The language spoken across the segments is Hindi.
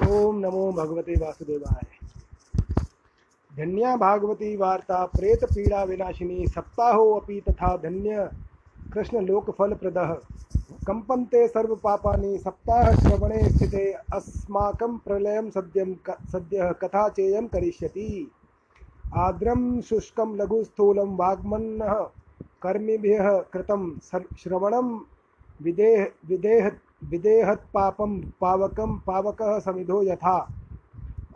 ओम नमो भगवते वासुदेवाय। धन्या भागवती वार्ता, प्रेत पीड़ा विनाशिनी, सप्ताहो अपि तथा धन्य कृष्ण लोक फल प्रदः कंपन्ते सर्व पापानि, सप्ताह श्रवणे स्थिते, अस्माकं प्रलयं सद्यं सद्यः कथा चेयं करिष्यति। आर्द्रं शुष्कं लघुस्थूलं वाग्मन्नः कर्मिभ्यः कृतं श्रवणं विदेह विदेह विदेहत पापम पावकम पावकः समिधो यथा।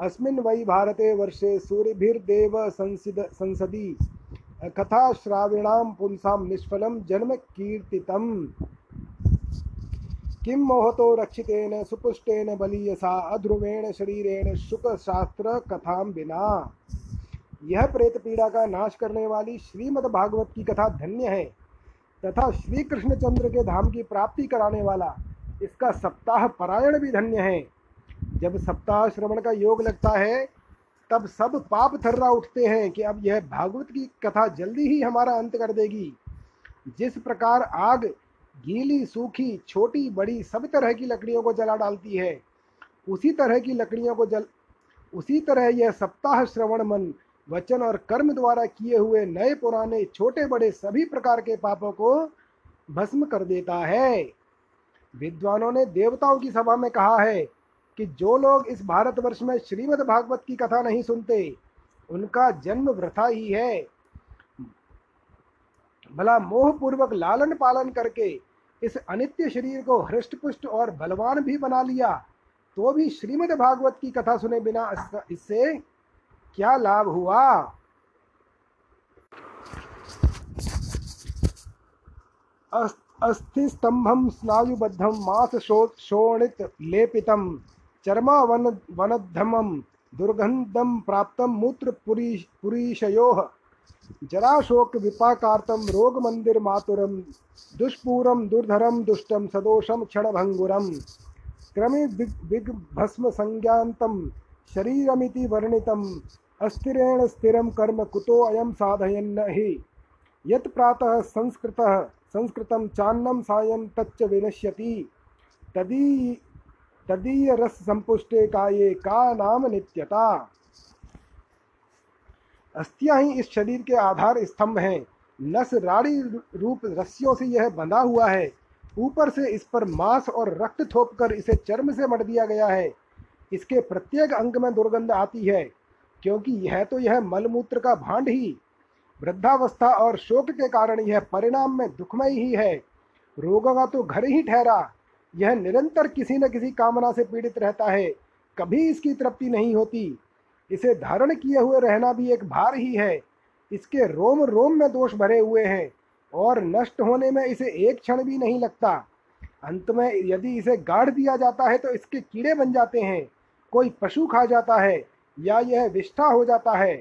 अस्मिन् वै भारते वर्षे सूर्यभिर्देव संसिद संसदि। कथा श्राविणां पुंसां निष्फलं जन्म कीर्तितम्। किं मोहतो रक्षितेन सुपुष्टेन बलीयसा अध्रुवेण शरीरेण शुकशास्त्र कथां विना। यह प्रेत पीड़ा का नाश करने वाली श्रीमद् भागवत की कथा धन्य है। तथा श्री कृष्णचंद्र के धाम की प्राप्ति कराने वाला इसका सप्ताह परायण भी धन्य है। जब सप्ताह श्रवण का योग लगता है, तब सब पाप थर्रा उठते हैं कि अब यह भागवत की कथा जल्दी ही हमारा अंत कर देगी। जिस प्रकार आग, गीली, सूखी, छोटी, बड़ी सब तरह की लकड़ियों को जला डालती है, उसी तरह की लकड़ियों को जल, उसी तरह यह सप्ताह श्रवण मन, वचन और कर्म द्वारा किए हुए नए पुराने छोटे बड़े सभी प्रकार के पापों को भस्म कर देता है। विद्वानों ने देवताओं की सभा में कहा है कि जो लोग इस भारतवर्ष में श्रीमद् भागवत की कथा नहीं सुनते, उनका जन्म वृथा ही है। भला मोह पूर्वक लालन पालन करके इस अनित्य शरीर को हृष्ट पुष्ट और बलवान भी बना लिया तो भी श्रीमद् भागवत की कथा सुने बिना इससे क्या लाभ हुआ? अस्थिस्तंभम स्नायुबद्धम मास शोणित लेपितम चर्मा वन वनधमम दुर्गंधम प्राप्त मूत्र पुरीशयो, जराशोक विपाकार्तम रोग मंदिर मातुरम दुष्पूरम दुर्धरम दुष्टम सदोषम क्षणभंगुरम क्रमे विग भस्म संज्ञातम शरीरमिति वर्णितम अस्थिरेण स्थिरम कर्म कुतो अयम साधयन्न हि यत् प्रातः संस्कृतः संस्कृतं चान्नं सायं तच्च विनश्यति। तदी तदीय रस संपुष्टे काये का नाम नित्यता। अस्थियाँ ही इस शरीर के आधार स्तंभ हैं। नस राड़ी रूप रस्सियों से यह बंधा हुआ है। ऊपर से इस पर मांस और रक्त थोप कर इसे चर्म से मट दिया गया है। इसके प्रत्येक अंग में दुर्गंध आती है, क्योंकि यह तो यह मलमूत्र का भांड ही। वृद्धावस्था और शोक के कारण यह परिणाम में दुखमय ही है। रोगों का तो घर ही ठहरा। यह निरंतर किसी न किसी कामना से पीड़ित रहता है। कभी इसकी तृप्ति नहीं होती। इसे धारण किए हुए रहना भी एक भार ही है। इसके रोम रोम में दोष भरे हुए हैं और नष्ट होने में इसे एक क्षण भी नहीं लगता। अंत में यदि इसे गाड़ दिया जाता है तो इसके कीड़े बन जाते हैं। कोई पशु खा जाता है या यह विष्ठा हो जाता है।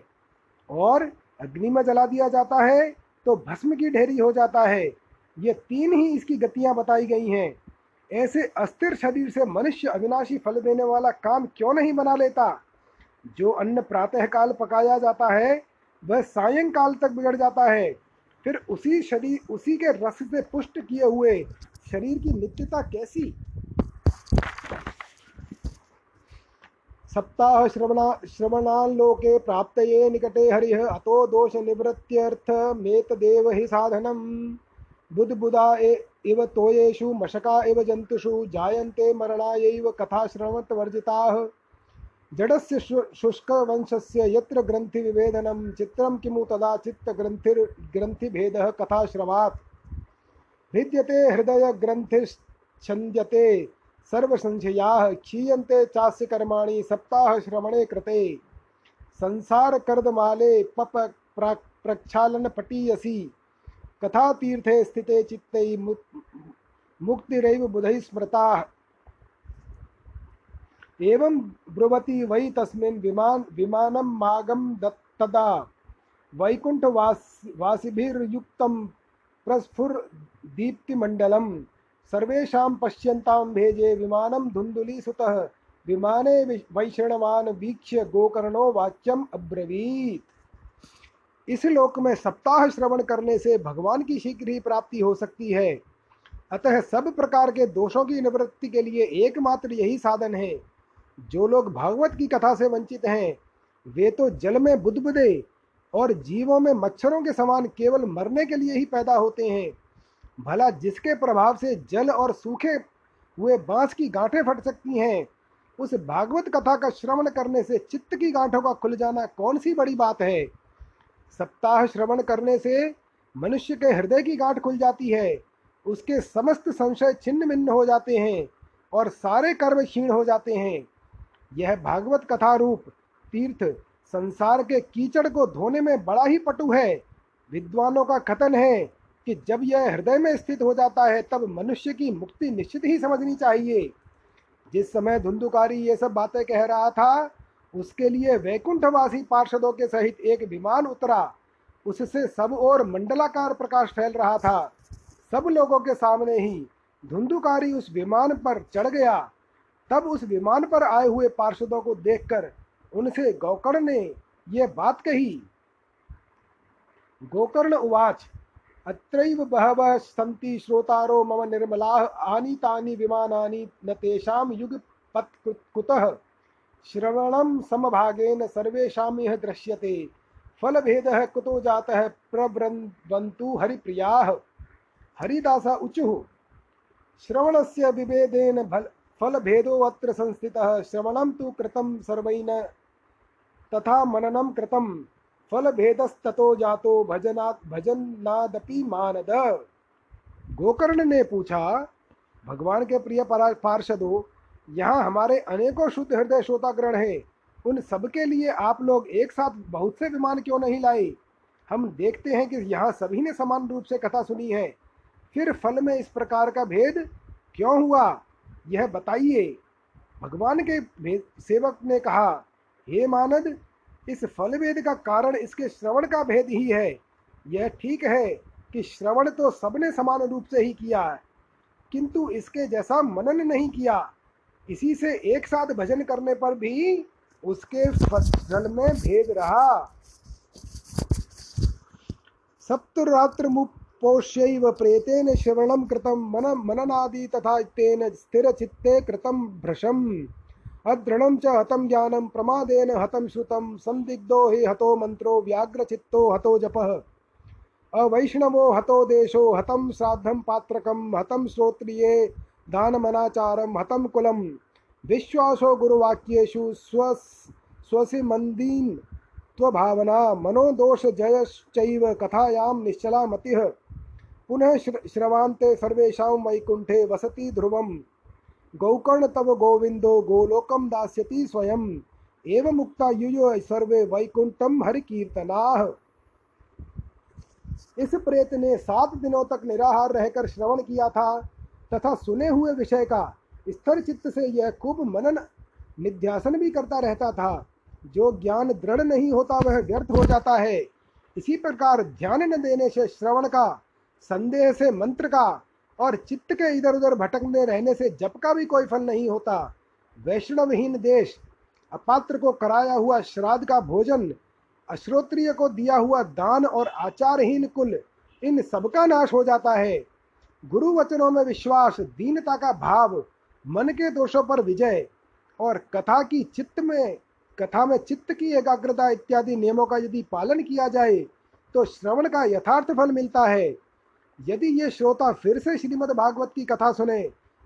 और अग्नि में जला दिया जाता है तो भस्म की ढेरी हो जाता है। ये तीन ही इसकी गतियाँ बताई गई हैं। ऐसे अस्थिर शरीर से मनुष्य अविनाशी फल देने वाला काम क्यों नहीं बना लेता? जो अन्न प्रातः काल पकाया जाता है, वह सायंकाल तक बिगड़ जाता है। फिर उसी शरीर, उसी के रस से पुष्ट किए हुए शरीर की नित्यता कैसी? सप्ताह श्रवणा प्राप्त निकटे हरिः अतो दोष मेतदेव हि साधनम बुध इव तोयेषु, मशका इव जंतुषु जायन्ते मरणायैव कथाश्रवणवर्जिताः जडस्य शुष्कवंशस्य यत्र ग्रन्थिविभेदनं, चित्रं किमु तदा चित्तग्रन्थिर्ग्रन्थिभेदः कथाश्रवात्। हृद्यते हृदयग्रन्थिश्छन्द्यते। सर्वसंशयाः क्षीयन्ते चास्य कर्माणि सप्ताहश्रवणे कृते। संसारकर्दमाले पप प्रक्षालनपटीयसी। कथातीर्थे स्थिते चित्ते मुक्तिरैव बुधैः स्मृता। एवं ब्रुवती वै तस्मिन् विमान विमानं मागं तदा। वैकुण्ठवास वासिभिर्युक्तं प्रस्फुरदीप्तिमण्डलं सर्वेषां पश्यन्तां भेजे विमानं धुन्धुलीसुतः विमाने वैषणवान् वीक्ष्य गोकर्णो वाच्यम अब्रवीत। इस लोक में सप्ताह श्रवण करने से भगवान की शीघ्र ही प्राप्ति हो सकती है। अतः सब प्रकार के दोषों की निवृत्ति के लिए एकमात्र यही साधन है। जो लोग भागवत की कथा से वंचित हैं, वे तो जल में बुदबुदे और जीवों में मच्छरों के समान केवल मरने के लिए ही पैदा होते हैं। भला जिसके प्रभाव से जल और सूखे हुए बाँस की गांठें फट सकती हैं, उस भागवत कथा का श्रवण करने से चित्त की गांठों का खुल जाना कौन सी बड़ी बात है? सप्ताह श्रवण करने से मनुष्य के हृदय की गांठ खुल जाती है, उसके समस्त संशय छिन्न भिन्न हो जाते हैं और सारे कर्म क्षीण हो जाते हैं। यह भागवत कथा रूप तीर्थ संसार के कीचड़ को धोने में बड़ा ही पटु है। विद्वानों का कथन है कि जब यह हृदय में स्थित हो जाता है, तब मनुष्य की मुक्ति निश्चित ही समझनी चाहिए। जिस समय धुंधुकारी ये सब बातें कह रहा था, उसके लिए वैकुंठवासी पार्षदों के सहित एक विमान उतरा। उससे सब और मंडलाकार प्रकाश फैल रहा था। सब लोगों के सामने ही धुंधुकारी उस विमान पर चढ़ गया। तब उस विमान पर आए हुए पार्षदों को देखकर उनसे गोकर्ण ने यह बात कही, गोकर्ण उवाच अत्रैव बहवः सन्ति श्रोतारो मम निर्मलाः, आनीतानि विमानानि न तेषां युगपत् कुतः श्रवणं समभागेन सर्वेषाम् इह दृश्यते। फलभेदः कुतो जातः प्रब्रन्वन्तु हरिप्रियाः। हरिदास उचुः, श्रवणस्य विभेदेन फल फलभेदोऽत्र संस्थितः। श्रवणं तु कृतं सर्वैन, तथा मननं कृतं फल भेदस्ततो जातो भजनात् भजनादपि मानद। गोकर्ण ने पूछा, भगवान के प्रिय पार्षदों, यहाँ हमारे अनेकों शुद्ध हृदय श्रोताग्रहण है। उन सबके लिए आप लोग एक साथ बहुत से विमान क्यों नहीं लाए? हम देखते हैं कि यहाँ सभी ने समान रूप से कथा सुनी है। फिर फल में इस प्रकार का भेद क्यों हुआ? यह बताइए। भगवान के सेवक ने कहा, हे मानद इस फल भेद का कारण इसके श्रवण का भेद ही है। यह ठीक है कि श्रवण तो सबने समान रूप से ही किया है, किंतु इसके जैसा मनन नहीं किया। इसी से एक साथ भजन करने पर भी उसके फल में भेद रहा। सप्तरात्र पोष्यैव प्रेतेन श्रवणं कृतं मन मननादि तथा तेन स्थिरचित्ते कृतं भ्रशम्। अदृढ़ च हतं ज्ञानं, प्रमादेन हतं श्रुतं, संदिग्धो हि हतो मंत्रो व्याघ्रचित्तो हतो जपः। अवैष्णवो हतो देशो, हतं श्राद्धं पात्रकं, हतं श्रोत्रिये, दानमनाचारं, हतं कुलं। विश्वासो गुरुवाक्येषु स्व स्वसि मन्दीन् त्वभावना, मनोदोषजयश्चैव कथायां निश्चला मतिः पुनः श्रवान्ते सर्वेषां वैकुण्ठे वसति ध्रुवम्। गौकर्ण तव गोविंदो गोलोकम दास्यति स्वयं। एवं मुक्ता युयो सर्वे वैकुंठम हरि कीर्तनाह इस प्रेत ने सात दिनों तक निराहार रहकर श्रवण किया था, तथा सुने हुए विषय का स्थिर चित्त से यह खूब मनन, निध्यासन भी करता रहता था। जो ज्ञान दृढ़ नहीं होता वह व्यर्थ हो जाता है। इसी प्रकार ध्यान न देने से श्रवण का, संदेह से मंत्र का और चित्त के इधर उधर भटकने रहने से जप का भी कोई फल नहीं होता। वैष्णवहीन देश, अपात्र को कराया हुआ श्राद्ध का भोजन, अश्रोत्रिय को दिया हुआ दान और आचारहीन कुल, इन सबका नाश हो जाता है। गुरु वचनों में विश्वास, दीनता का भाव, मन के दोषों पर विजय और कथा की चित्त में, कथा में चित्त की एकाग्रता इत्यादि नियमों का यदि पालन किया जाए तो श्रवण का यथार्थ फल मिलता है। यदि ये श्रोता फिर से श्रीमद् भागवत की कथा सुने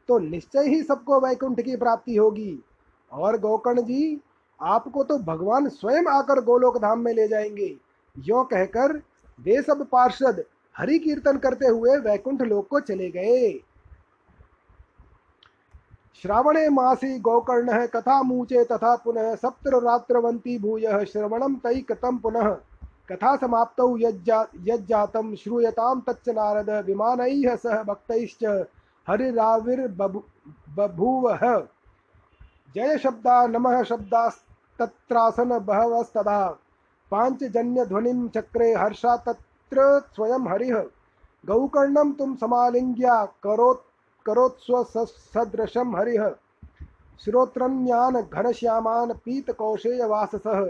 तो निश्चय ही सबको वैकुंठ की प्राप्ति होगी। और गोकर्ण जी, आपको तो भगवान स्वयं आकर गोलोक धाम में ले जाएँगे। यो कहकर वे सब पार्षद हरि कीर्तन करते हुए वैकुंठ लोक को चले गए। श्रावणे मासी गोकर्ण कथा मूचे तथा पुनः सप्तर रात्रवंती भूय श्रवणम तई कतम पुनः। कथा समाप्तौ यज्जातं श्रूयतां तच्च नारद विमानैः सह भक्तैश्च हरिराविर्बभूवः जय शब्दा नमः शब्दास्तत्रासन बहवस्तदा। पाञ्चजन्यध्वनिं चक्रे हर्षा तत्र स्वयं हरिः। गौकर्णं तुम समालिङ्ग्या करोत् करोत्स्वसदृशं हरिः। श्रोत्रन्यान् घनश्यामान् पीतकौशेयवाससः।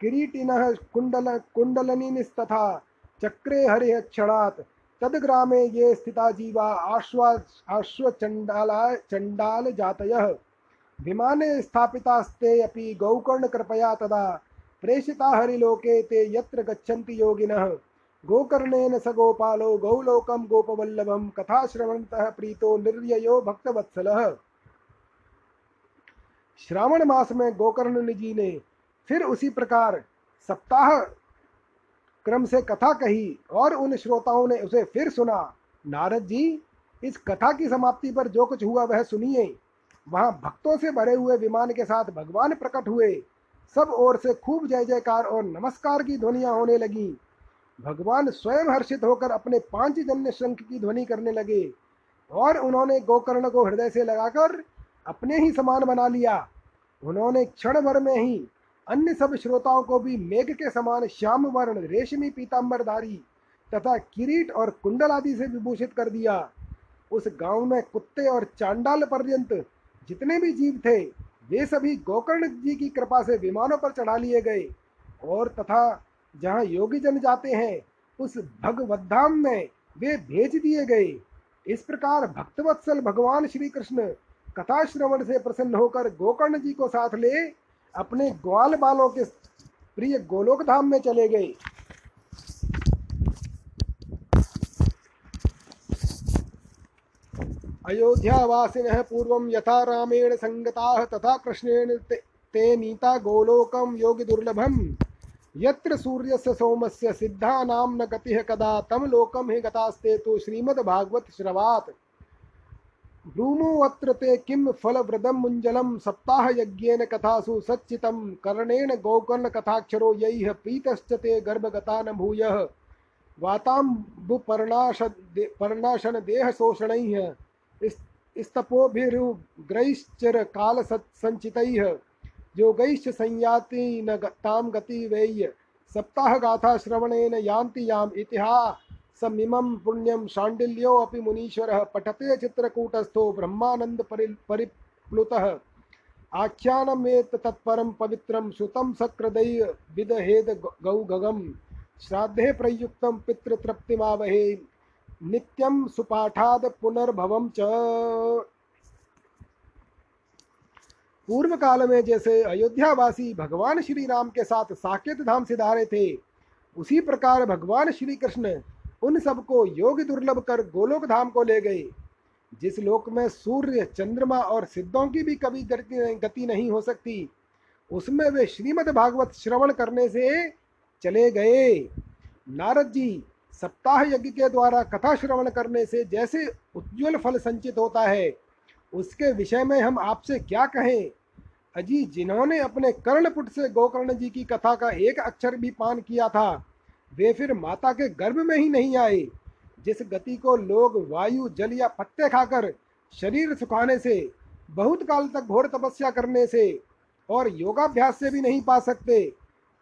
किरीटिनः कुण्डल कुण्डलनिस्तथा चक्रे हरिः क्षणात्। तद्ग्रामे ये स्थिता जीवा आश्वा, आश्वचण्डाला, चण्डालजातयः। विमाने स्थापितास्ते अपि गौकर्णकृपया तदा प्रेषिता हरिलोके ते यत्र गच्छन्ति योगिनः। गोकर्णेन स गोपालो गौलोकम गोपवल्लभम कथाश्रवणतः प्रीतो निर्ययो भक्तवत्सलः। श्रावण मास में गोकर्ण जी ने फिर उसी प्रकार सप्ताह क्रम से कथा कही और उन श्रोताओं ने उसे फिर सुना, नारद जी, इस कथा की समाप्ति पर जो कुछ हुआ वह सुनिए। वहाँ भक्तों से भरे हुए विमान के साथ भगवान प्रकट हुए। सब ओर से खूब जय जयकार और नमस्कार की ध्वनियाँ होने लगी। भगवान स्वयं हर्षित होकर अपने पाँच जन्य शंख की ध्वनि करने लगे और उन्होंने गोकर्ण को हृदय से लगाकर अपने ही समान बना लिया। उन्होंने क्षण भर में ही अन्य सब श्रोताओं को भी मेघ के समान श्याम वर्ण, रेशमी पीताम्बरधारी तथा किरीट और कुंडल आदि से विभूषित कर दिया। उस गाँव में कुत्ते और चांडाल पर्यंत जितने भी जीव थे, वे सभी गोकर्ण जी की कृपा से विमानों पर चढ़ा लिए गए और तथा जहाँ योगी जन जाते हैं, उस भगवद्धाम में वे भेज दिए गए। इस प्रकार भक्तवत्सल भगवान श्री कृष्ण कथा श्रवण से प्रसन्न होकर गोकर्ण जी को साथ ले अपने ग्वाल बालों के प्रिय गोलोक धाम में चले गए। अयोध्यावासिनः पूर्व यथा रामेण सङ्गताः तथा कृष्णेन ते, नीता गोलोकं योगिदुर्लभम् यत्र सूर्यस्य सोमस्य सिद्धानां न गतिः कदा तम लोकं हि गतास्ते तु श्रीमद्भागवत श्रवात्। ब्रूमोऽत्र ते किं फलव्रदं मुञ्जलं सप्ताहयज्ञेन कथासु सच्चितं, कर्णेन गोकर्णकथाक्षरो यैः प्रीतश्च ते गर्भगता न भूयः वाताम्बुपर्णाश पर्णाशन देहशोषणैः स्तपोभिरुग्रैश्चर कालसञ्चितैः योगैश्च संयाति न गति वैय सप्ताहगाथा श्रवणेन यान्ति याम् इतिहासमिमं पुण्यं शाण्डिल्योऽपि मुनीश्वरः पठते चित्रकूटस्थो ब्रह्मानन्द परि, परिप्लुतः। आख्यानमेत तत्परं पवित्रं श्रुतं सकृदै विदहेद गौगगं। श्राद्धे प्रयुक्तं पितृतृप्तिमावहे। नित्यं सुपाठाद पुनर्भवम च। पूर्व काल में जैसे अयोध्यावासी भगवान श्री राम के साथ साकेत धाम से धारे थे, उसी प्रकार भगवान श्री कृष्ण उन सबको योग दुर्लभ कर गोलोक धाम को ले गए जिस लोक में सूर्य, चंद्रमा और सिद्धों की भी कभी गति नहीं हो सकती, उसमें वे श्रीमद् भागवत श्रवण करने से चले गए। नारद जी सप्ताह यज्ञ के द्वारा कथा श्रवण करने से जैसे उज्ज्वल फल संचित होता है, उसके विषय में हम आपसे क्या कहें? अजी, जिन्होंने अपने कर्णपुट से गोकर्ण जी की कथा का एक अक्षर भी पान किया था वे फिर माता के गर्भ में ही नहीं आए, जिस गति को लोग वायु, जल या पत्ते खाकर शरीर सुखाने से, बहुत काल तक घोर तपस्या करने से और योगाभ्यास से भी नहीं पा सकते,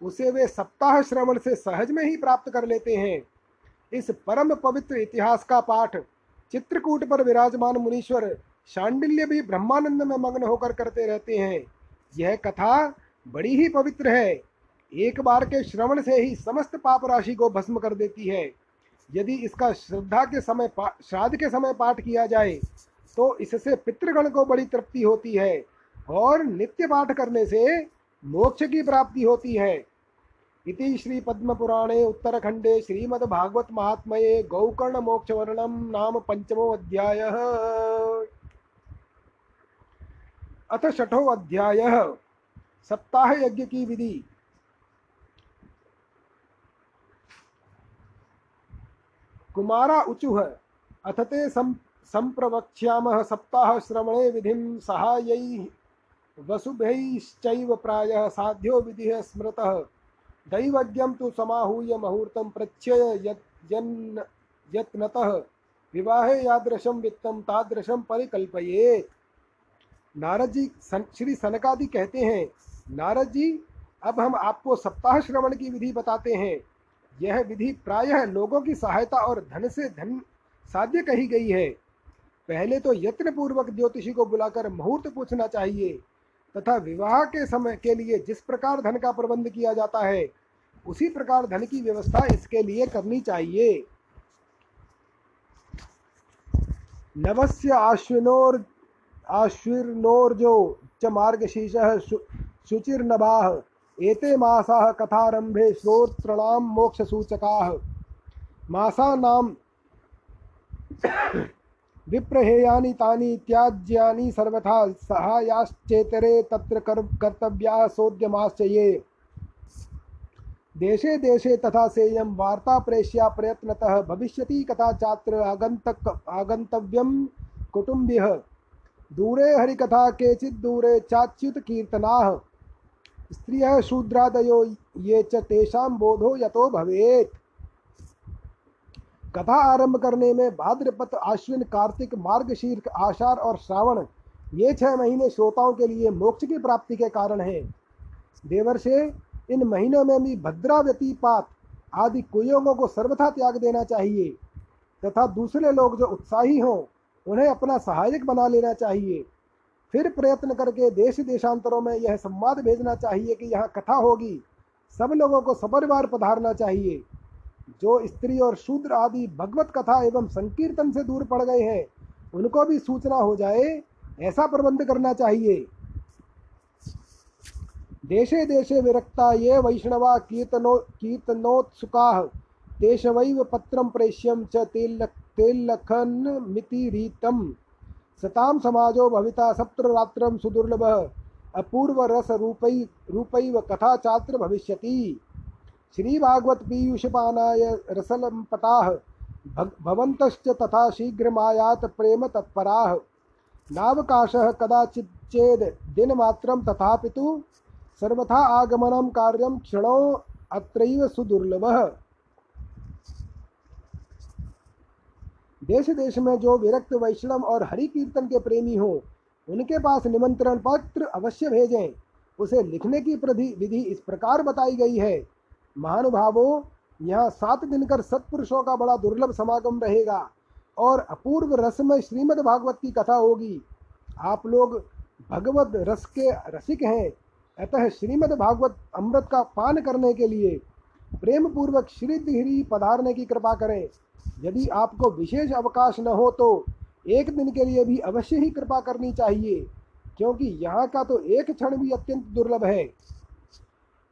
उसे वे सप्ताह श्रवण से सहज में ही प्राप्त कर लेते हैं। इस परम पवित्र इतिहास का पाठ चित्रकूट पर विराजमान मुनीश्वर शांडिल्य भी ब्रह्मानंद में मग्न होकर करते रहते हैं। यह कथा बड़ी ही पवित्र है। एक बार के श्रवण से ही समस्त पाप राशि को भस्म कर देती है। यदि इसका श्रद्धा के समय श्राद्ध के समय पाठ किया जाए तो इससे पितृगण को बड़ी तृप्ति होती है और नित्य पाठ करने से मोक्ष की प्राप्ति होती है। इति श्री पद्मपुराणे उत्तरखंडे श्रीपद्मपुराणे उत्तरखण्डे श्रीमद्भागवतमाहात्म्ये गौकर्णमोक्षवर्णनं नाम पंचमो अध्याय। अथ छठो अध्याय। सप्ताह यज्ञ की विधि। कुमारा उचुः। अथ ते संप्रवक्ष्यामः सप्ताह श्रवणे विधिं सहायैः। वसुभैश्चैव प्रायः साध्यो विधिः स्मृतः। दैवज्ञम तो समाहूय मुहूर्तम प्रत्यय यत्नतः। विवाहे यादृशम वित्तम तादृशम परिकल्पये। नारद जी सन, श्री सनकादि कहते हैं नारद जी अब हम आपको सप्ताह श्रवण की विधि बताते हैं। यह विधि प्रायः लोगों की सहायता और धन से धन साध्य कही गई है। पहले तो यत्न पूर्वक ज्योतिषी को बुलाकर मुहूर्त पूछना चाहिए, तथा विवाह के समय के लिए जिस प्रकार धन का प्रबंध किया जाता है, उसी प्रकार धन की व्यवस्था इसके लिए करनी चाहिए। नवस्य आश्विनोर आश्विर्नोर्जो च मार्गशीर्षः शु, शुचिर्नभाः। एते मासाः कथारम्भे श्रोतॄणां मोक्षसूचकाः। मासानां विप्रहेयानि, तानि त्याज्यानि सर्वथा सहायाश्चेतरे तत्र कर कर्तव्याः सोद्यमाश्च ये। देशे देशे तथा सेयं वार्ता प्रेष्या प्रयत्नतः भविष्यति कथा चात्र आगन्तक, आगन्तव्यं कुटुम्बिः दूरे हरिकथा केचित् दूरे चाच्युत कीर्तनाः स्त्रियः शूद्रादयो ये च तेषां बोधो यतो भवेत्। कथा आरंभ करने में भाद्रपद आश्विन कार्तिक मार्गशीर्ष आषाढ़ और श्रावण, ये छह महीने श्रोताओं के लिए मोक्ष की प्राप्ति के कारण हैं। देवर्षे, इन महीनों में भी भद्रा व्यतिपात आदि कुयोगों को सर्वथा त्याग देना चाहिए, तथा दूसरे लोग जो उत्साही हों, उन्हें अपना सहायक बना लेना चाहिए। फिर प्रयत्न करके देश देशांतरों में यह संवाद भेजना चाहिए कि यहाँ कथा होगी। सब लोगों को सपरिवार पधारना चाहिए। जो स्त्री और शूद्र आदि भगवत कथा एवं संकीर्तन से दूर पड़ गए हैं, उनको भी सूचना हो जाए, ऐसा प्रबंध करना चाहिए। देशे देशे विरक्ता ये वैष्णवा कीर्तनो, कीर्तनोत्सुका, तेषवैव पत्रं प्रेष्यं च मिति रीतम सताम समाजो भविता सप्तरात्रं सुदुर्लभः अपूर्वरसरूपै रूपैव कथा चात्र भविष्यति। श्री भागवत पीयूष पानाय रसलम पटाह भवन्तश्च तथा शीघ्रमायात प्रेम तत्पराः। नावकाशः कदाचित् चेद् दिनमात्रं तथापि तु सर्वथा आगमनं कार्यं क्षणो अत्रैव सुदुर्लभः। देश देश में जो विरक्त वैष्णव और हरि कीर्तन के प्रेमी हो, उनके पास निमंत्रण पत्र अवश्य भेजें। उसे लिखने की प्रधि विधि इस प्रकार बताई गई है। महानुभावों, यहाँ सात दिन कर सत्पुरुषों का बड़ा दुर्लभ समागम रहेगा और अपूर्व रसमय श्रीमद् भागवत की कथा होगी। आप लोग भगवत रस के रसिक हैं। अतः श्रीमद् भागवत अमृत का पान करने के लिए प्रेम पूर्वक श्रीधि पधारने की कृपा करें। यदि आपको विशेष अवकाश न हो तो एक दिन के लिए भी अवश्य ही कृपा करनी चाहिए, क्योंकि यहाँ का तो एक क्षण भी अत्यंत दुर्लभ है।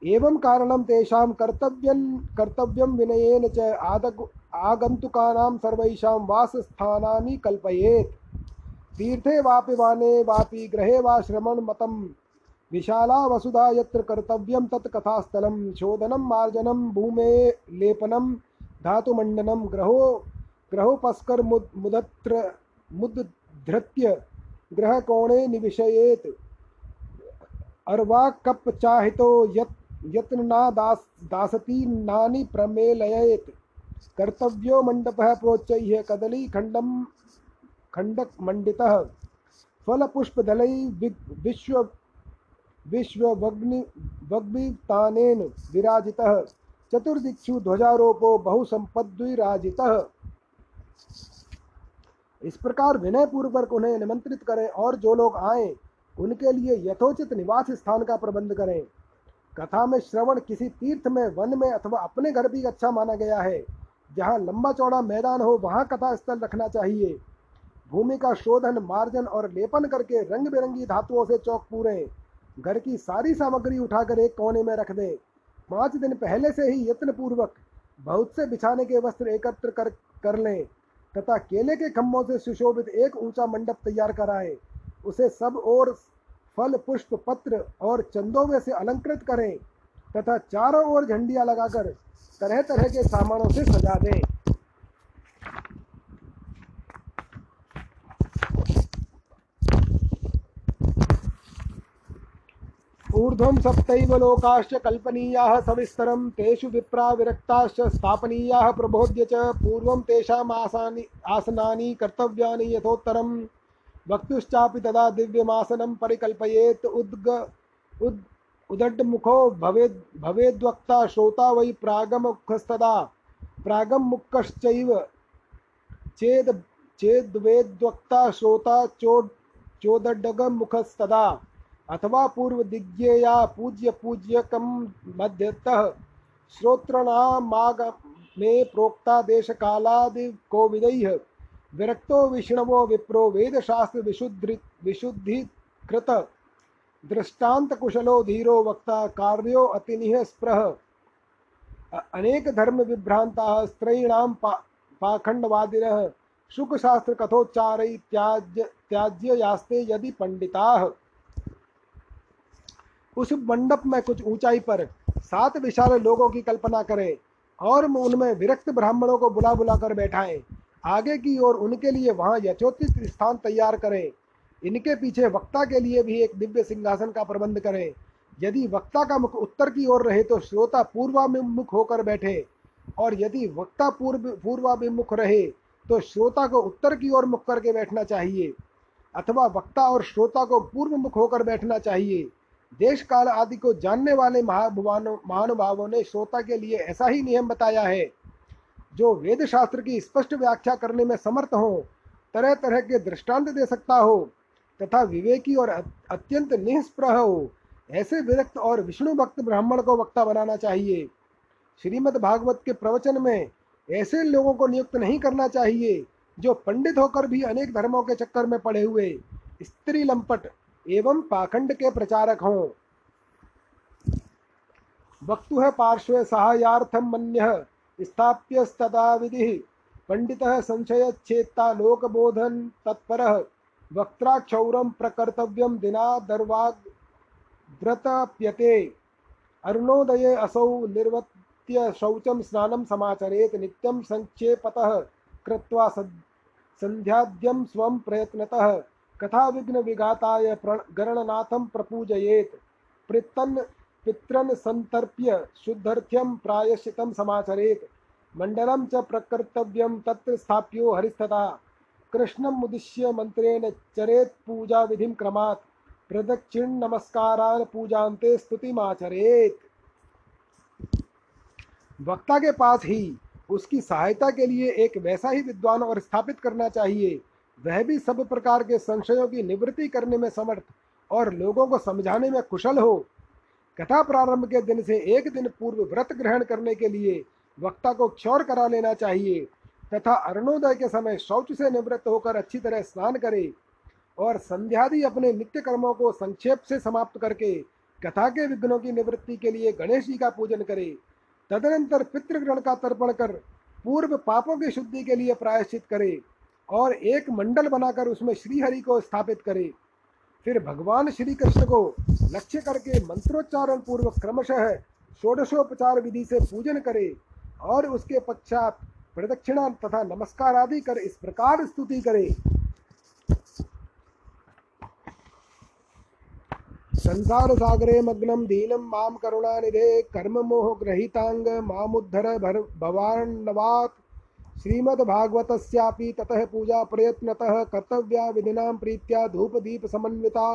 एवं कारणं तेषां कर्तव्यं कर्तव्यं विनयेन च आदग, आगन्तुकानां सर्वेषां वासस्थानानि कल्पयेत्। तीर्थे वापि वाने वापि गृहे वा श्रमणमतं विशाला वसुधा यत्र कर्तव्यं तत् कथास्थलं शोधनं भूमे लेपनं, धातुमण्डनं, ग्रहो, ग्रहोपस्कर मुद मुदत्र मुद्धृत्य ग्रहकोणे निविशयेत् अर्वा कप चाहितो यत् यत्न न दास दासती नानी प्रमेलयेत। कर्तव्यो मंडपः प्रोच्चैः कदलीखण्डं खण्डकमण्डितः। फलपुष्पदलैः विश्व विश्ववग्नि वग्वितानेन विराजितः। चतुर्दिक्षु ध्वजारोपो बहुसंपद्विराजितः। इस प्रकार विनय पूर्वक उन्हें निमंत्रित करें और जो लोग आए, उनके लिए यथोचित निवास स्थान का प्रबंध करें। कथा में श्रवण किसी तीर्थ में, वन में अथवा अपने घर भी अच्छा माना गया है। जहाँ लंबा चौड़ा मैदान हो, वहाँ कथा स्थल रखना चाहिए। भूमि का शोधन, मार्जन और लेपन करके रंग बिरंगी धातुओं से चौक पूरे। घर की सारी सामग्री उठाकर एक कोने में रख दें। पाँच दिन पहले से ही यत्न पूर्वक बहुत से बिछाने के वस्त्र एकत्र कर कर लें, तथा केले के खम्भों से सुशोभित एक ऊँचा मंडप तैयार कराएँ। उसे सब और फल, पुष्प, पत्र और चंदोवे से अलंकृत करें, तथा चारों ओर झंडियाँ लगाकर तरह तरह के सामानों से सजा दें। ऊर्ध्वं सप्तैव लोकाश्च कल्पनीयाः सविस्तरं, तेषु विप्रा विरक्ताश्च स्थापनीयाः प्रबोध्य च पूर्वं तेषाम् आसानि आसनानि कर्तव्यानि यथोत्तरम् वक्तुश्चापि तदा दिव्यमासनं परिकल्पयेत्, उद्ग उद् उदड्मुखो भवेद् भवेद्वक्ता श्रोता वै प्रागमुखस्तदा। प्रागमुखश्चैव चेद् चेद्वेद्वक्ता श्रोता चोड् चोदड्डगमुखस्तदा। अथवा पूर्वदिग्येया पूज्य पूज्यकं मध्यतः श्रोत्रणामागमे प्रोक्ता देश देशकालादिकोविदैः विरक्तो विष्णवो विप्रो वेदशास्त्र विशुद्धि विशुद्धिकृत दृष्टांत कुशलो धीरो वक्ता कार्यो अतिनिह स्पृह अनेक धर्म विभ्रांता स्त्रीणाम पा, पाखंडवादिनः शुक शास्त्र कथोच्चार त्याज्य त्याज्य यास्ते यदि पंडिता उस मंडप में कुछ ऊंचाई पर सात विशाल लोगों की कल्पना करें और उनमें विरक्त ब्राह्मणों को बुला बुला कर बैठाएँ। आगे की ओर उनके लिए वहाँ यथोचित स्थान तैयार करें। इनके पीछे वक्ता के लिए भी एक दिव्य सिंहासन का प्रबंध करें। यदि वक्ता का मुख उत्तर की ओर रहे तो श्रोता पूर्वाभिमुख होकर बैठे और यदि वक्ता पूर्व पूर्वाभिमुख रहे तो श्रोता को उत्तर की ओर मुख करके बैठना चाहिए अथवा वक्ता और श्रोता को पूर्व मुख होकर बैठना चाहिए। देश काल आदि को जानने वाले महानुभावों ने श्रोता के लिए ऐसा ही नियम बताया है, जो वेद शास्त्र की स्पष्ट व्याख्या करने में समर्थ हो तरह तरह के दृष्टांत दे सकता हो, तथा विवेकी और अत्यंत निष्प्रह हो, ऐसे विरक्त और विष्णु भक्त ब्राह्मण को वक्ता बनाना चाहिए। श्रीमद् भागवत के प्रवचन में ऐसे लोगों को नियुक्त नहीं करना चाहिए, जो पंडित होकर भी अनेक धर्मों के चक्कर में पड़े हुए, स्त्री लंपट एवं पाखंड के प्रचारक हों। वक्तु है पार्श्व सहायार्थम मन्य विधि। पंडित संशय छेत्ता लोकबोधन तत्पर वक्त्रा क्षौरम प्रकर्तव्यम दिना दर्वाग व्रतप्यते अरुणोदये असौ निर्वत्य शौचम स्नानं समाचरेत्, नित्यं सङ्क्षेपतः कृत्वा सन्ध्याद्यं स्वं प्रयत्नतः। कथाविघ्नविघाताय गणनाथं प्रपूजयेत्। पृत्तन् पितृन् सन्तर्प्य शुद्धर्थ्यं प्रायश्चितं समाचरेत्। मण्डलं च प्रकर्तव्यं तत्र स्थाप्यो हरिस्तथा। कृष्णम् उद्दिश्य मन्त्रेण चरेत् पूजाविधिं क्रमात्। प्रदक्षिण नमस्कारान पूजांते स्तुति माचरेत वक्ता के पास ही उसकी सहायता के लिए एक वैसा ही विद्वान और स्थापित करना चाहिए। वह भी सब प्रकार के संशयों की निवृत्ति करने में समर्थ और लोगों को समझाने में कुशल हो। कथा प्रारंभ के दिन से एक दिन पूर्व व्रत ग्रहण करने के लिए वक्ता को क्षौर करा लेना चाहिए तथा अरुणोदय के समय शौच से निवृत्त होकर अच्छी तरह स्नान करे और संध्यादि अपने नित्य कर्मों को संक्षेप से समाप्त करके कथा के विघ्नों की निवृत्ति के लिए गणेश जी का पूजन करे। तदनंतर पितृग्रहण का तर्पण कर पूर्व पापों की शुद्धि के लिए प्रायश्चित करे। और एक मंडल बनाकर उसमें श्रीहरि को स्थापित करे। फिर भगवान श्री कृष्ण को लक्ष्य करके मंत्रोच्चारण पूर्वक क्रमशः षोडशोपचार विधि से पूजन करे और उसके पश्चात प्रदक्षिणा तथा नमस्कार आदि कर इस प्रकार स्तुति करे। संसार सागरे मग्नम दीनम माम करुणानिधे, कर्म मोह ग्रहितांग, मामुद्धर भर भवान्नवात् श्रीमद्भागवतस्यापि ततः पूजा प्रयत्नतः कर्तव्या विधिनां प्रीत्या धूपदीपसमन्विता।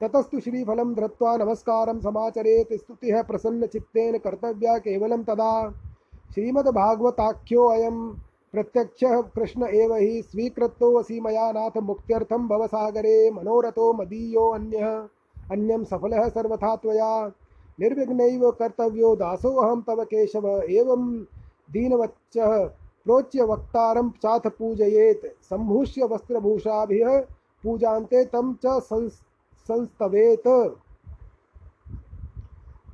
ततस्तु श्रीफलं धृत्वा नमस्कारं समाचरेत् स्तुतिः प्रसन्नचित्तेन कर्तव्या केवलं तदा। श्रीमद्भागवताख्योऽयं प्रत्यक्षः कृष्ण एव हि, स्वीकृतोऽसि मया नाथ मुक्त्यर्थं भवसागरे मनोरथो मदीयो अन्यः। सफल सर्वथा त्वया। निर्विघ्न कर्तव्यो दासोऽहं तव केशव। एवं दीनवच्च प्रोच्य वक्तारं चाथ पूजयेत सम्भूष्य वस्त्रभूषाभिः पूजान्ते तम च संस्तवेत।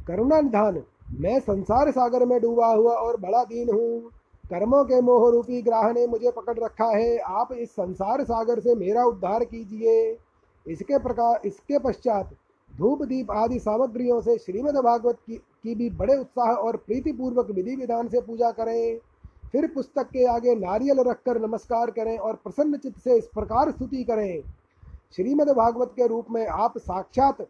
करुणा निधान मैं संसार सागर में डूबा हुआ और बड़ा दीन हूँ। कर्मों के मोह रूपी ग्राह ने मुझे पकड़ रखा है। आप इस संसार सागर से मेरा उद्धार कीजिए। इसके प्रकार इसके पश्चात धूप दीप आदि सामग्रियों से श्रीमद् भागवत की, की भी बड़े उत्साह और प्रीतिपूर्वक विधि विधान से पूजा करें। फिर पुस्तक के आगे नारियल रखकर नमस्कार करें और प्रसन्न चित्त से इस प्रकार स्तुति करें। श्रीमद् भागवत के रूप में आप साक्षात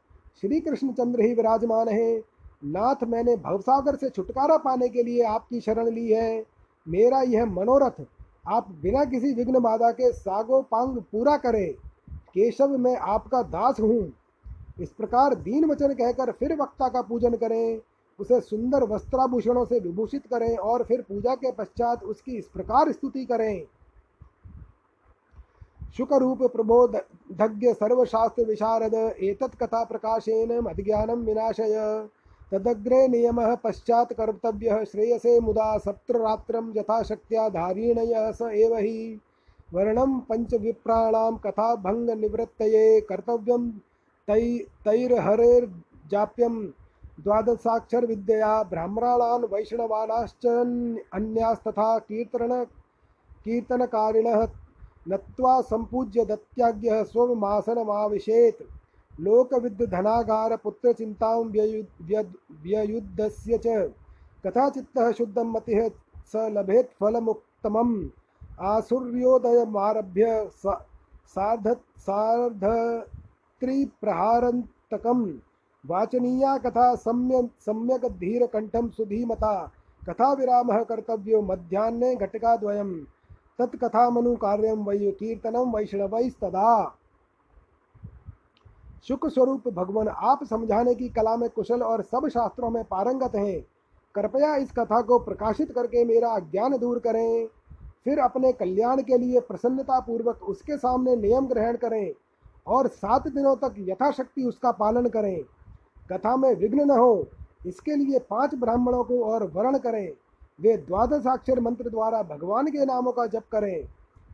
श्री कृष्णचंद्र ही विराजमान हैं। नाथ, मैंने भवसागर से छुटकारा पाने के लिए आपकी शरण ली है। मेरा यह मनोरथ, आप बिना किसी विघ्न बाधा के सागो पांग पूरा करें। केशव, मैं आपका दास हूँ। इस प्रकार दीन वचन कहकर फिर वक्ता का पूजन करें। उसे सुंदर वस्त्राभूषणों से विभूषित करें और फिर पूजा के पश्चात उसकी इस प्रकार स्तुति करें। शुक रूप प्रबोधज्ञ सर्वशास्त्र विशारद एतत् कथा प्रकाशेन मद्ज्ञानं विनाशय। तदग्रे नियम पश्चात कर्तव्य श्रेयसे मुदा सप्तरात्रं यथाशक्त्या धारीणय स एव पंच विप्राणाम कथा भंग निवृत्तये कर्तव्यम तै तैर्हरेर्जाप्यम द्वादशाक्षर विद्या ब्राह्मणान् वैष्णवानाश्च अन्यास्तथा कीर्तन कीर्तनकारिणः नत्वा सम्पूज्य दत्याज्ञः स्वमासनमाविशेत् लोकविद्धधनागारपुत्रचिन्तां व्ययुद्धस्य च। कथाचित्तः शुद्धं मतिः स लभेत् फलमुत्तमम्। आसुर्योदयमारभ्य सार्ध सार्धत्रिप्रहारन्तकं वाचनीया कथा सम्य सम्यक धीर कंठम सुधीमता। कथा विराम कर्तव्यो मध्याह्ने घटिकाद्वयं तत्कथामनुकार्यं वै कीर्तनं वैष्णवैस्तदा। सुख स्वरूप भगवान आप समझाने की कला में कुशल और सब शास्त्रों में पारंगत हैं। कृपया इस कथा को प्रकाशित करके मेरा अज्ञान दूर करें। फिर अपने कल्याण के लिए प्रसन्नता पूर्वक उसके सामने नियम ग्रहण करें और सात दिनों तक यथाशक्ति उसका पालन करें। कथा में विघ्न न हो, इसके लिए पाँच ब्राह्मणों को और वर्ण करें। वे द्वादश अक्षर मंत्र द्वारा भगवान के नामों का जप करें।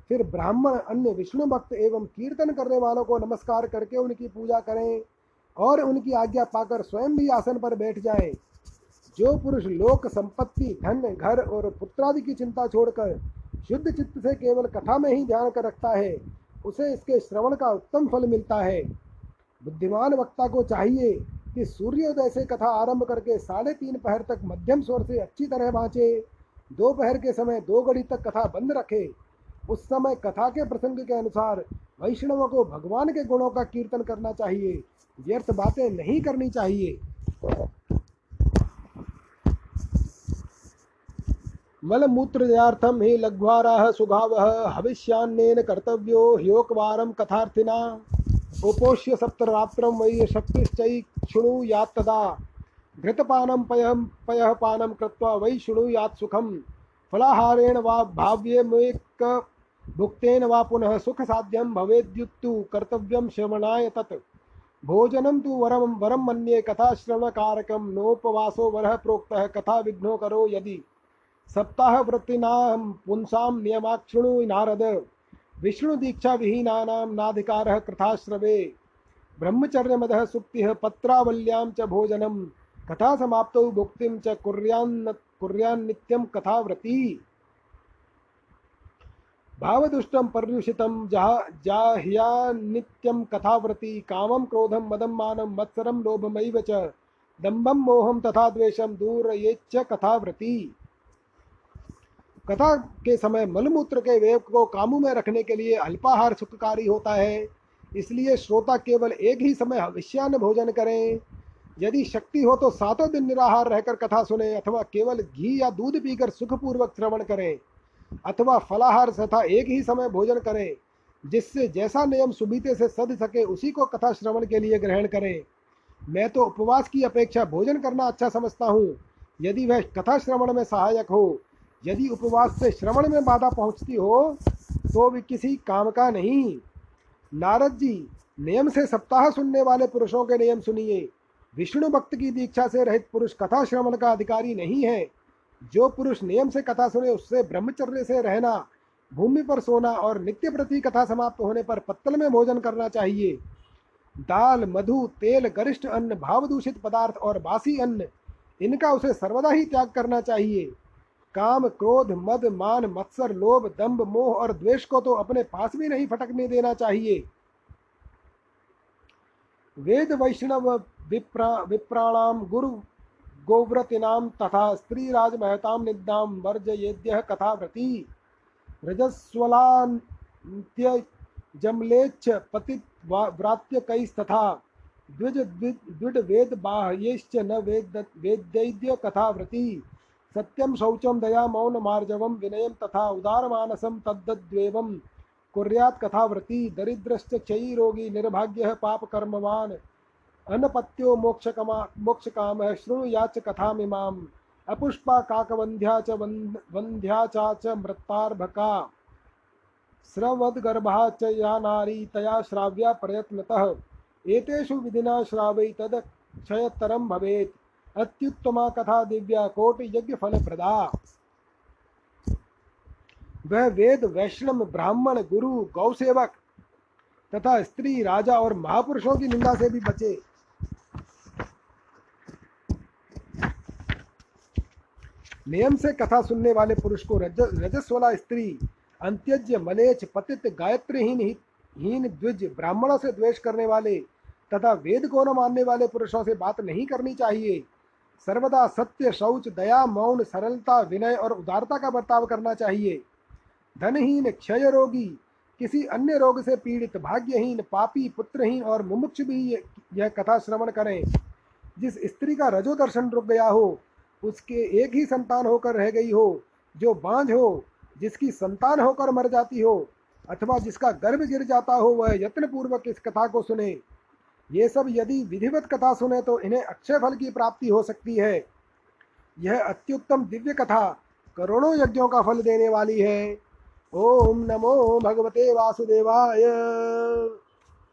फिर ब्राह्मण, अन्य विष्णु भक्त एवं कीर्तन करने वालों को नमस्कार करके उनकी पूजा करें और उनकी आज्ञा पाकर स्वयं भी आसन पर बैठ जाएँ। जो पुरुष लोक संपत्ति, धन, घर और पुत्रादि की चिंता छोड़कर शुद्ध चित्त से केवल कथा में ही ध्यान कर रखता है, उसे इसके श्रवण का उत्तम फल मिलता है। बुद्धिमान वक्ता को चाहिए कि सूर्योदय से कथा आरंभ करके साढ़े तीन पहर तक मध्यम स्वर से अच्छी तरह बाँचे दोपहर के समय दो घड़ी तक कथा बंद रखे। उस समय कथा के प्रसंग के अनुसार वैष्णवों को भगवान के गुणों का कीर्तन करना चाहिए। व्यर्थ बातें नहीं करनी चाहिए। मलमूत्रयार्थम ही लघ्वाराः सुगावः हविष्यान्नेन कर्तव्यो ह्योकवारं कथार्थिना। उपोष्य सप्तरात्रं वै शक्तिश्चै शृणुयात्तदा घृतपानं पयः पयः पानं कृत्वा वै शृणुयात् सुखं फलाहारेण वा भाव्यमेक भुक्तेन वा पुनः सुखसाध्यं भवेद्युत्तु कर्तव्यं श्रवणाय तत्। भोजनं तु वरं वरं मन्ये कथाश्रवणकारकं नोपवासो वरः प्रोक्तः कथा विघ्नो करो यदि। सप्ताहवृत्तीनां पुंसां नियमाक्षृणु नारद। विष्णुदीक्षाविहीनानां नाधिकारः कृथाश्रवे, ब्रह्मचर्यमदः सुप्तिः पत्रावल्यां च भोजनं कथासमाप्तौ भुक्तिं च कुर्यान्न कुर्यान्नित्यं कथाव्रती। भावदुष्टं पर्युषितं जहा जाह्या नित्यं कथाव्रती, कामं क्रोधं मदं मानं, मत्सरं लोभमैव च, दम्भं मोहं तथा द्वेषं दूरयेच्च कथाव्रती। कथा के समय मलमूत्र के वेग को काबू में रखने के लिए अल्पाहार सुखकारी होता है। इसलिए श्रोता केवल एक ही समय हविष्यान्न भोजन करें। यदि शक्ति हो तो सातों दिन निराहार रहकर कथा सुने अथवा केवल घी या दूध पीकर सुखपूर्वक श्रवण करें। अथवा फलाहार तथा एक ही समय भोजन करें, जिससे जैसा नियम सुबीते से सद सके उसी को कथा श्रवण के लिए ग्रहण करें। मैं तो उपवास की अपेक्षा भोजन करना अच्छा समझता हूँ। यदि वह कथा श्रवण में सहायक हो यदि उपवास से श्रवण में बाधा पहुँचती हो तो भी किसी काम का नहीं। नारद जी, नियम से सप्ताह सुनने वाले पुरुषों के नियम सुनिए। विष्णु भक्त की दीक्षा से रहित पुरुष कथा श्रवण का अधिकारी नहीं है। जो पुरुष नियम से कथा सुने, उससे ब्रह्मचर्य से रहना, भूमि पर सोना और नित्य प्रति कथा समाप्त होने पर पत्तल में भोजन करना चाहिए। दाल, मधु, तेल, गरिष्ठ अन्न भाव दूषित पदार्थ और बासी अन्न, इनका उसे सर्वदा ही त्याग करना चाहिए। काम, क्रोध, मद, मान, मत्सर, लोभ, दंभ, मोह और द्वेष को तो अपने पास भी नहीं फटकने देना चाहिए। वेद वैष्णव विप्रा, विप्राणाम, गुरु गोव्रतीनां तथा स्त्रीराजमहतां निद्दां वर्जयेद्यः कथाव्रती रजस्वलान्त्यजमलेच्छ पतिव्रात्यकैस्तथा द्विज द्विड वेद बाह्यैश्च न वेद, वेद्यैद्य कथाव्रती सत्यं शौचम दया मौनमार्जवं, विनयं तथा उदारमानसं तद्दद्वेवं कुर्यात् कथाव्रती दरिद्रश्च क्षयीरोगी निर्भाग्यः पापकर्मवान्। अनपत्यो मोक्षकमा, मोक्षकामः शृणुयाच कथामिमाम्। अपुष्पा काकवन्ध्या च वन्ध्या च मृत्तार्भका। स्रवद्गर्भा च या नारी, तया श्राव्या प्रयत्नतः। एतेषु विधिना श्रावै तदक्षयतरं भवेत्। अत्युत्तमा कथा दिव्या कोट यज्ञ फल प्रदा। वह वेद वैष्णव ब्राह्मण गुरु गौसेवक तथा स्त्री राजा और महापुरुषों की निंदा से भी बचे। नियम से कथा सुनने वाले पुरुष को रज, रजस्वला स्त्री अंत्यज्य मलेच पतित गायत्रीहीन हीन द्विज ब्राह्मणों से द्वेष करने वाले तथा वेद को न मानने वाले पुरुषों से बात नहीं करनी चाहिए। सर्वदा सत्य, शौच, दया, मौन, सरलता, विनय और उदारता का बर्ताव करना चाहिए। धनहीन क्षय रोगी किसी अन्य रोग से पीड़ित, भाग्यहीन, पापी, पुत्रहीन और मुमुक्ष भी यह कथा श्रवण करें। जिस स्त्री का रजो दर्शन रुक गया हो, उसके एक ही संतान होकर रह गई हो, जो बांझ हो, जिसकी संतान होकर मर जाती हो, अथवा जिसका गर्भ गिर जाता हो, वह यत्न पूर्वक इस कथा को सुने। ये सब यदि विधिवत कथा सुने तो इन्हें अक्षय फल की प्राप्ति हो सकती है। यह अत्युत्तम दिव्य कथा करोड़ों यज्ञों का फल देने वाली है। ओम नमो भगवते वासुदेवाय।